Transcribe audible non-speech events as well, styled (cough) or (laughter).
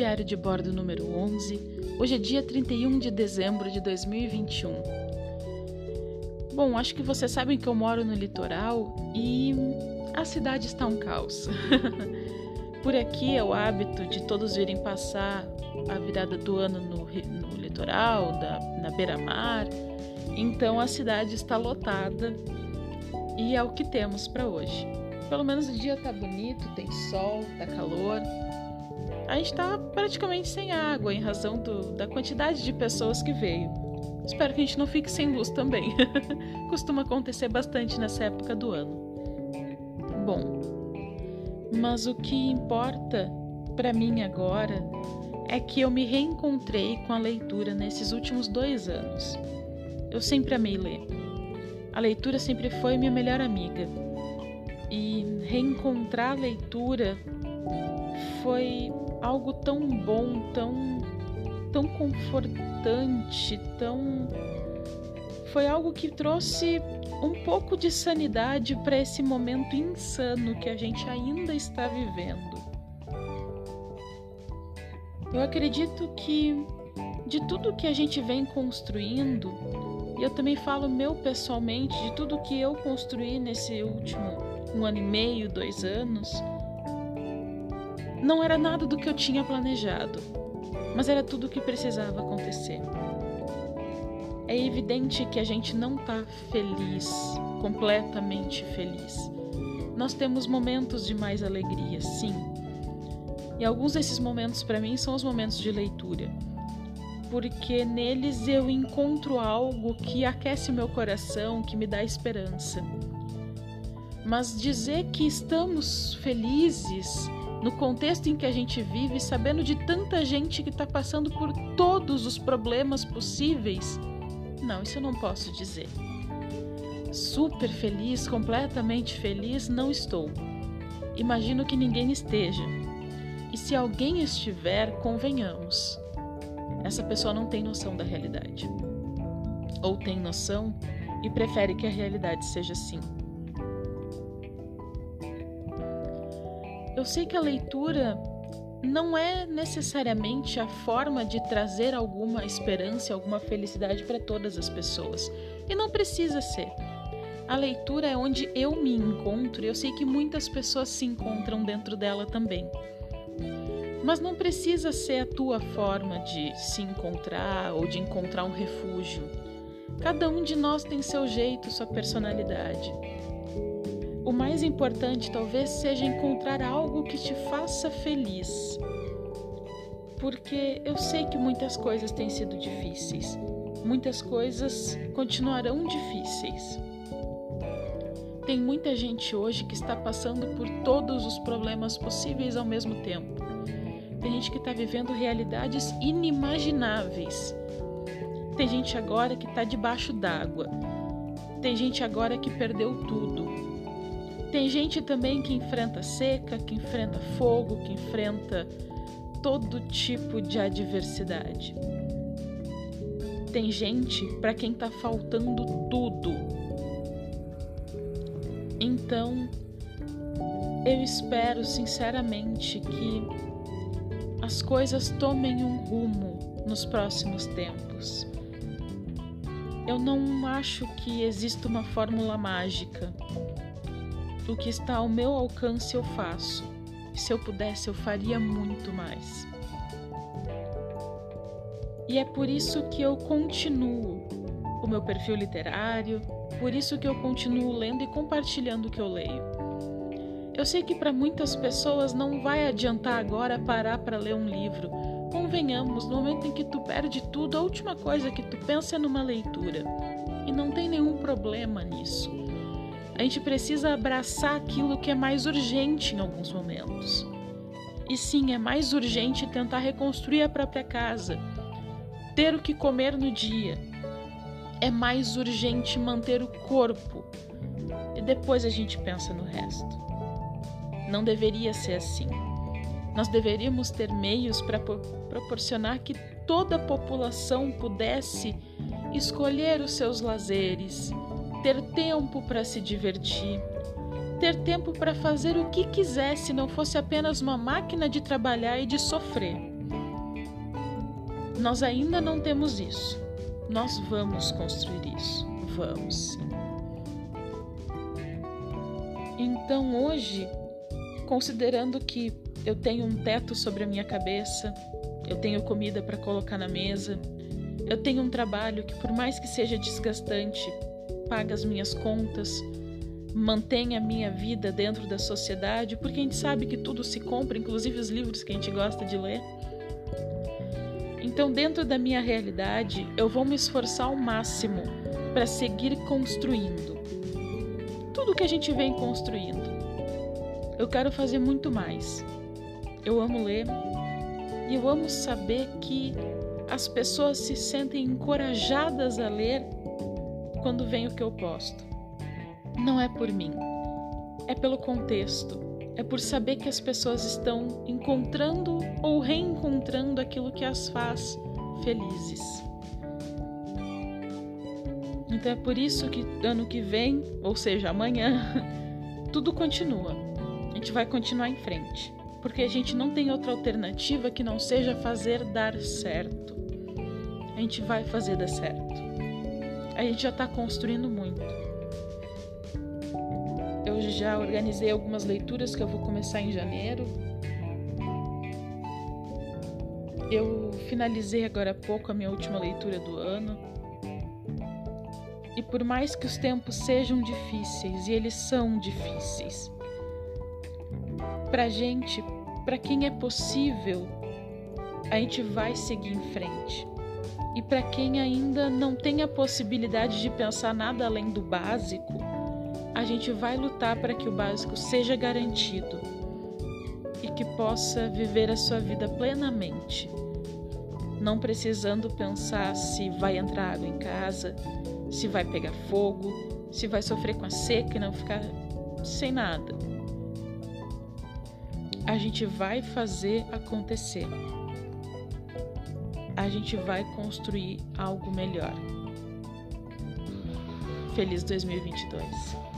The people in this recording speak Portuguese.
Diário de Bordo número 11. Hoje é dia 31 de dezembro de 2021. Bom, acho que vocês sabem que eu moro no litoral e a cidade está um caos. (laughs) Por aqui é o hábito de todos virem passar a virada do ano no, no litoral, da, na beira-mar. Então a cidade está lotada e é o que temos para hoje. Pelo menos o dia tá bonito, tem sol, tá calor. A gente tá praticamente sem água em razão do, da quantidade de pessoas que veio. Espero que a gente não fique sem luz também. (laughs) Costuma acontecer bastante nessa época do ano. Bom, mas o que importa para mim agora é que eu me reencontrei com a leitura nesses últimos dois anos. Eu sempre amei ler. A leitura sempre foi minha melhor amiga e reencontrar a leitura foi algo tão bom, tão tão confortante, tão foi algo que trouxe um pouco de sanidade para esse momento insano que a gente ainda está vivendo. Eu acredito que de tudo que a gente vem construindo, e eu também falo meu pessoalmente, de tudo que eu construí nesse último um ano e meio, dois anos, não era nada do que eu tinha planejado, mas era tudo o que precisava acontecer. É evidente que a gente não está feliz, completamente feliz. Nós temos momentos de mais alegria, sim. E alguns desses momentos para mim são os momentos de leitura, porque neles eu encontro algo que aquece meu coração, que me dá esperança. Mas dizer que estamos felizes no contexto em que a gente vive, sabendo de tanta gente que está passando por todos os problemas possíveis, não, isso eu não posso dizer. Super feliz, completamente feliz, não estou. Imagino que ninguém esteja. E se alguém estiver, convenhamos, essa pessoa não tem noção da realidade. Ou tem noção e prefere que a realidade seja assim. Eu sei que a leitura não é necessariamente a forma de trazer alguma esperança, alguma felicidade para todas as pessoas. E não precisa ser. A leitura é onde eu me encontro e eu sei que muitas pessoas se encontram dentro dela também. Mas não precisa ser a tua forma de se encontrar ou de encontrar um refúgio. Cada um de nós tem seu jeito, sua personalidade. O mais importante talvez seja encontrar algo que te faça feliz. Porque eu sei que muitas coisas têm sido difíceis, muitas coisas continuarão difíceis. Tem muita gente hoje que está passando por todos os problemas possíveis ao mesmo tempo. Tem gente que está vivendo realidades inimagináveis. Tem gente agora que está debaixo d'água. Tem gente agora que perdeu tudo. Tem gente também que enfrenta seca, que enfrenta fogo, que enfrenta todo tipo de adversidade. Tem gente para quem está faltando tudo. Então, eu espero sinceramente que as coisas tomem um rumo nos próximos tempos. Eu não acho que exista uma fórmula mágica o que está ao meu alcance eu faço. Se eu pudesse, eu faria muito mais. E é por isso que eu continuo o meu perfil literário, por isso que eu continuo lendo e compartilhando o que eu leio. Eu sei que para muitas pessoas não vai adiantar agora parar para ler um livro. Convenhamos, no momento em que tu perde tudo, a última coisa que tu pensa é numa leitura. E não tem nenhum problema nisso. A gente precisa abraçar aquilo que é mais urgente em alguns momentos. E sim, é mais urgente tentar reconstruir a própria casa, ter o que comer no dia. É mais urgente manter o corpo. E depois a gente pensa no resto. Não deveria ser assim. Nós deveríamos ter meios para proporcionar que toda a população pudesse escolher os seus lazeres, ter tempo para se divertir, ter tempo para fazer o que quisesse, não fosse apenas uma máquina de trabalhar e de sofrer. Nós ainda não temos isso. Nós vamos construir isso. Vamos. Então hoje, considerando que eu tenho um teto sobre a minha cabeça, eu tenho comida para colocar na mesa, eu tenho um trabalho que, por mais que seja desgastante, paga as minhas contas, mantém a minha vida dentro da sociedade, porque a gente sabe que tudo se compra, inclusive os livros que a gente gosta de ler. Então, dentro da minha realidade, eu vou me esforçar ao máximo para seguir construindo tudo que a gente vem construindo. Eu quero fazer muito mais. Eu amo ler e eu amo saber que as pessoas se sentem encorajadas a ler quando vem o que eu posto. Não é por mim, é pelo contexto, é por saber que as pessoas estão encontrando ou reencontrando aquilo que as faz felizes. Então é por isso que ano que vem, ou seja, amanhã, (laughs) tudo continua. A gente vai continuar em frente, porque a gente não tem outra alternativa que não seja fazer dar certo. A gente vai fazer dar certo. A gente já está construindo muito. Eu já organizei algumas leituras que eu vou começar em janeiro. Eu finalizei agora há pouco a minha última leitura do ano. E por mais que os tempos sejam difíceis, e eles são difíceis, pra gente, para quem é possível, a gente vai seguir em frente. Para quem ainda não tem a possibilidade de pensar nada além do básico, a gente vai lutar para que o básico seja garantido e que possa viver a sua vida plenamente, não precisando pensar se vai entrar água em casa, se vai pegar fogo, se vai sofrer com a seca e não ficar sem nada. A gente vai fazer acontecer a gente vai construir algo melhor. Feliz 2022!